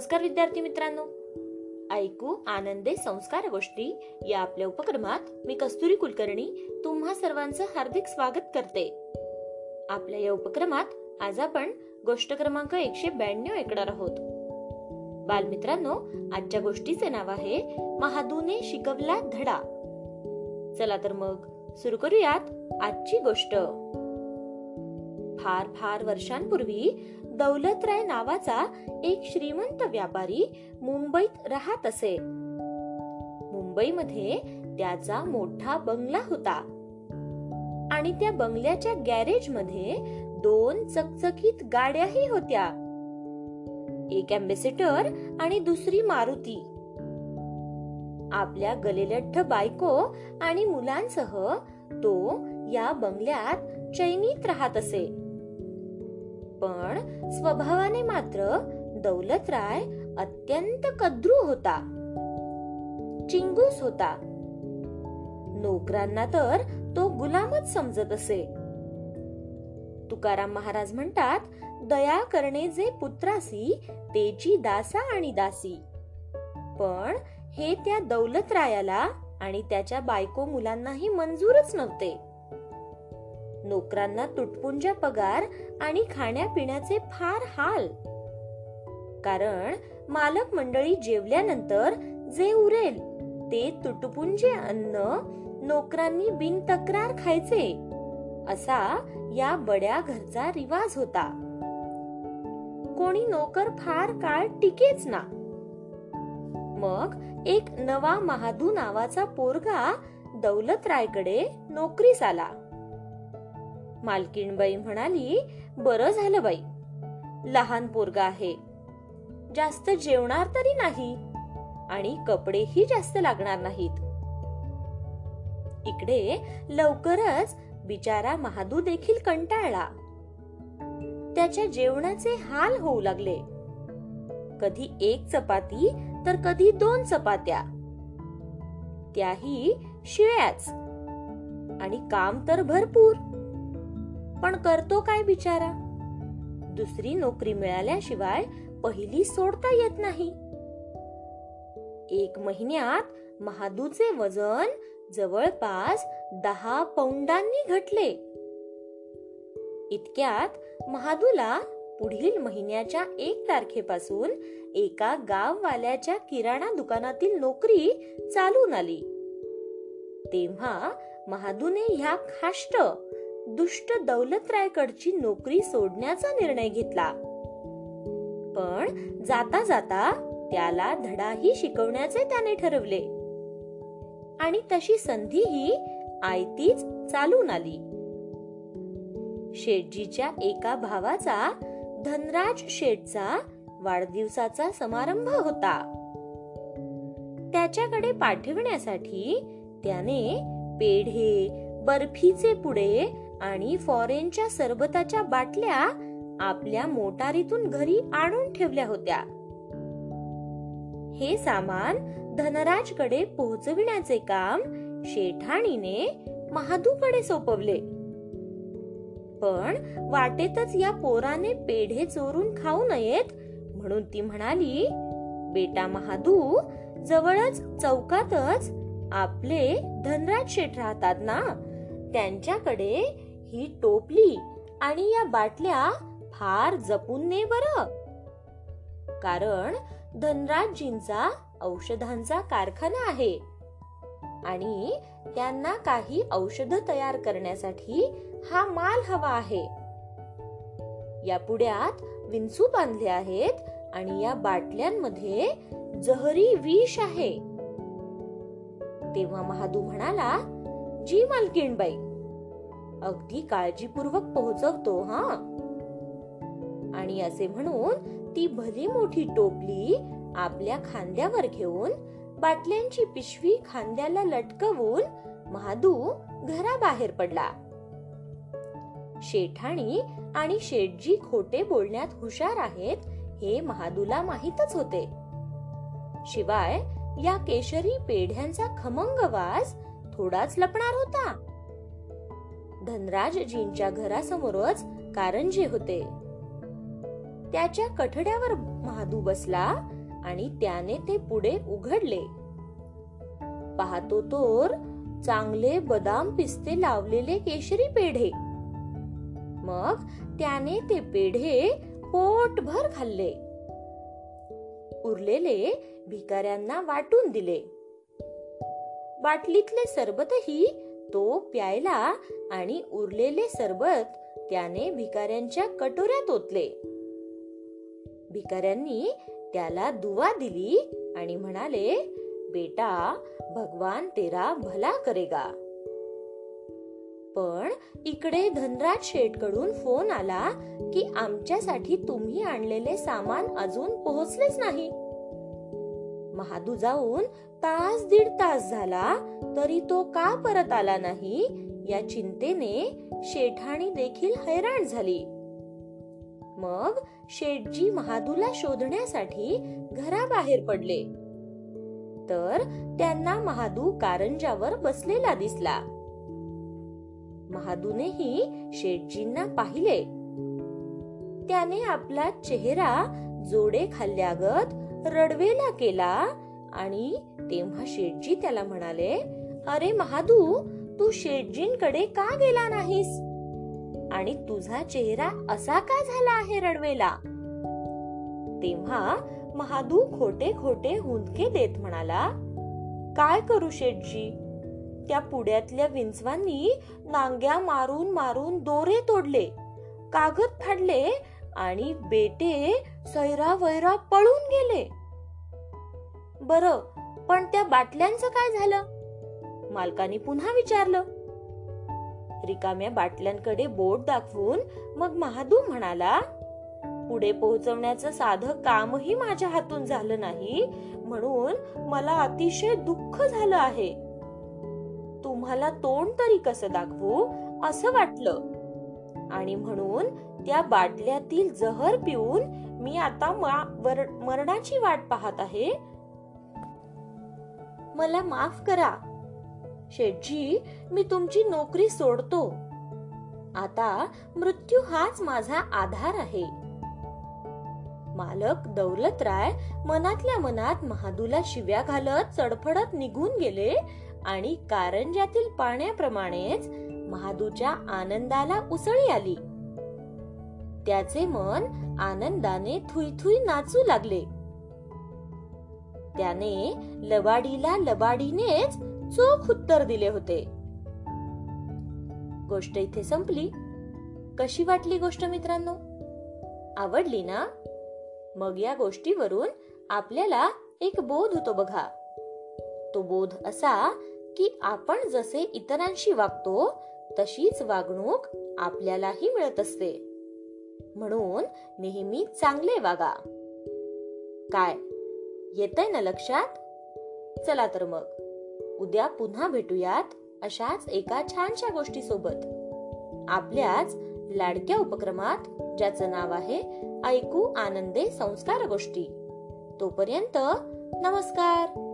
नमस्कार विद्यार्थी मित्रांनो. ऐकू आनंदे संस्कार गोष्टी या आपल्या उपक्रमात मी कस्तुरी कुलकर्णी तुम्हा सर्वांचं हार्दिक स्वागत करते. आपल्या या उपक्रमात आज आपण गोष्ट क्रमांक एकशे ब्याण्णव ऐकणार आहोत. बालमित्रांनो आजच्या गोष्टीचे नाव आहे महादूने शिकवला धडा. चला तर मग सुरू करूयात आजची गोष्ट. फार फार वर्षांपूर्वी दौलतराय नावाचा एक श्रीमंत व्यापारी मुंबईत राहत असे. मुंबईमध्ये त्याचा मोठा बंगला होता. आणि त्या बंगल्याच्या गॅरेजमध्ये दोन चकचकीत गाड्याही होत्या. एक अम्बेसिटर आणि दुसरी मारुती. आपल्या गलेलठ्ठ बायको आणि मुलांसह तो या बंगल्यात चैनीत राहत असे. पण स्वभावाने मात्र दौलतराय अत्यंत कद्रू होता. चिंगूस होता. नोकरांना तर तो गुलामच समजत असे. तुकाराम महाराज म्हणतात दया करणे जे पुत्रासी तेची दासा आणि दासी. पण हे त्या दौलतरायाला आणि त्याच्या बायको मुलांनाही मंजूरच नव्हते. नोकरांना तुटपुंजा पगार आणि खाण्यापिण्याचे फार हाल. कारण मालक मंडळी जेवल्यानंतर जे उरेल ते तुटपुंजे अन्न नोकरांनी बिनतक्रार खायचे असा या बड्या घरचा रिवाज होता. कोणी नोकर फार काळ टिकेच ना. मग एक नवा महादू नावाचा पोरगा दौलतरायकडे नोकरीस आला. मालकीणबाई म्हणाली बरं झालं बाई. लहान पोरगा आहे. जास्त जेवणार तरी नाही आणि कपडेही जास्त लागणार नाहीत. इकडे लवकरच बिचारा महादू देखील कंटाळला. त्याच्या जेवणाचे हाल होऊ लागले. कधी एक चपाती तर कधी दोन चपात्या. त्याही शिळ्याच. आणि काम तर भरपूर. पण करतो काय बिचारा? दुसरी नोकरी मिळाल्याशिवाय पहिली सोडता येत नाही. एक महिन्यात महादूचे वजन जवळपास दहा पौंडांनी घटले. इतक्यात महादूला पुढील महिन्याच्या एक तारखेपासून एका गाववाल्याच्या किराणा दुकानातील नोकरी चालून आली. तेव्हा महादूने ह्या खाष्ट दुष्ट दौलतरायकडची नोकरी सोडण्याचा निर्णय घेतला. पण जाता जाता त्याला धडाही शिकवण्याचे त्याने ठरवले. आणि तशी संधीही आयतीच चालून आली. शेठजीच्या एका भावाचा धनराज शेठचा वाढदिवसाचा समारंभ होता. त्याच्याकडे पाठविण्यासाठी त्याने पेढे बर्फीचे पुडे आणि फॉरेनच्या सरबताच्या बाटल्या आपल्या मोटारीतून घरी आणून ठेवल्या होत्या. हे सामान धनराजकडे पोहोचविण्याचे काम शेठाणीने महादूकडे सोपवले. पण वाटेतच या पोराने पेढे चोरून खाऊ नयेत म्हणून ती म्हणाली बेटा महादू जवळच चौकातच आपले धनराज शेठ राहतात ना? त्यांच्याकडे ही टोपली आणि या बाटल्या फार जपून ने बर. कारण धनराजजींचा औषधांचा कारखाना आहे आणि त्यांना काही औषध तयार करण्यासाठी हा माल हवा आहे. या पुड्यात विंचू बांधले आहेत आणि या बाटल्यांमध्ये जहरी विष आहे. तेव्हा महादू म्हणाला जी मालकीणबाई अगदी काळजीपूर्वक पोहोचवतो हा. आणि असे म्हणून ती भली मोठी टोपली आपल्या खांद्यावर घेऊन बाटल्यांची पिशवी खांद्याला लटकवून महादू घराबाहेर पडला. शेठाणी आणि शेठजी खोटे बोलण्यात हुशार आहेत हे महादूला माहीतच होते. शिवाय या केशरी पेढ्यांचा खमंग वास थोडाच लपणार होता. धनराजजींच्या घरासमोरच कारंजे होते. त्याच्या कठड्यावर महादू बसला आणि त्याने ते पुढे उघडले. पाहतो तोर चांगले बदाम पिस्ते लावलेले केशरी पेढे. मग त्याने ते पेढे पोटभर खाल्ले. उरलेले भिकाऱ्यांना वाटून दिले. बाटलीतले सरबतही तो प्यायला आणि उरलेले सरबत त्याने भिकाऱ्यांच्या कटोऱ्यात ओतले. भिकाऱ्यांनी त्याला दुवा दिली आणि म्हणाले बेटा भगवान तेरा भला करेगा. पण इकडे धनराज शेठकडून फोन आला की आमच्यासाठी तुम्ही आणलेले सामान अजून पोहोचलेच नाही. महादू जाऊन तास दीड तास झाला तरी तो का परत आला नाही? या चिंतेने शेठाणी देखील हैराण झाली. मग शेठजी महादूला शोधण्यासाठी घराबाहेर पडले. तर त्यांना महादू कारंजावर बसलेला दिसला. महादूनेही शेठजींना पाहिले. त्याने आपला चेहरा जोडे खाल्ल्यागत रडवेला केला आणि तेव्हा शेठजी त्याला म्हणाले अरे महादू तू शेठजींकडे का गेला नाहीस? आणि तुझा चेहरा असा का झाला आहे रडवेला? तेव्हा महादू खोटे खोटे हुंदके देत म्हणाला काय करू शेठजी? त्या पुड्यातल्या विंचवांनी नांग्या मारून मारून दोरे तोडले कागद फाडले आणि बेटे सैरा वैरा पळून गेले. बर पण त्या बाटल्यांचं काय झालं? मालकाने पुन्हा विचारलं. रिकाम्या बाटल्यांकडे बोट दाखवून मग महादू म्हणाला पुढे पोहोचवण्याचं साधं कामही माझ्या हातून झालं नाही म्हणून मला अतिशय दुःख झालं आहे. तुम्हाला तोंड तरी कसं दाखवू? असं वाटलं. आणि म्हणून त्या बाटल्यातील जहर पिऊन मी आता मरणाची वाट पाहत आहे. मला माफ करा. शेठजी मी तुमची नोकरी सोडतो. आता मृत्यू हाच माझा आधार आहे. मालक दौलतराय मनातल्या मनात महादूला शिव्या घालत चडफडत निघून गेले आणि कारंजातील पाण्याप्रमाणेच महादूच्या आनंदाला उसळी आली. त्याचे मन आनंदाने थुई नाचू लागले. त्याने लबाडीला लबाडीनेच चोख उत्तर दिले होते. गोष्ट इथे संपली. कशी वाटली गोष्ट मित्रांनो? आवडली ना? मग या गोष्टीवरून आपल्याला एक बोध होतो बघा. तो बोध असा की आपण जसे इतरांशी वागतो तशीच वागणूक आपल्यालाही मिळत असते. म्हणून नेहमी चांगले वागा. काय? येतंय ना लक्षात? चला तर मग. उद्या पुन्हा भेटूयात अशाच एका छानशा गोष्टी सोबत आपल्याच लाडक्या उपक्रमात ज्याचं नाव आहे ऐकू आनंदे संस्कार गोष्टी. तोपर्यंत नमस्कार.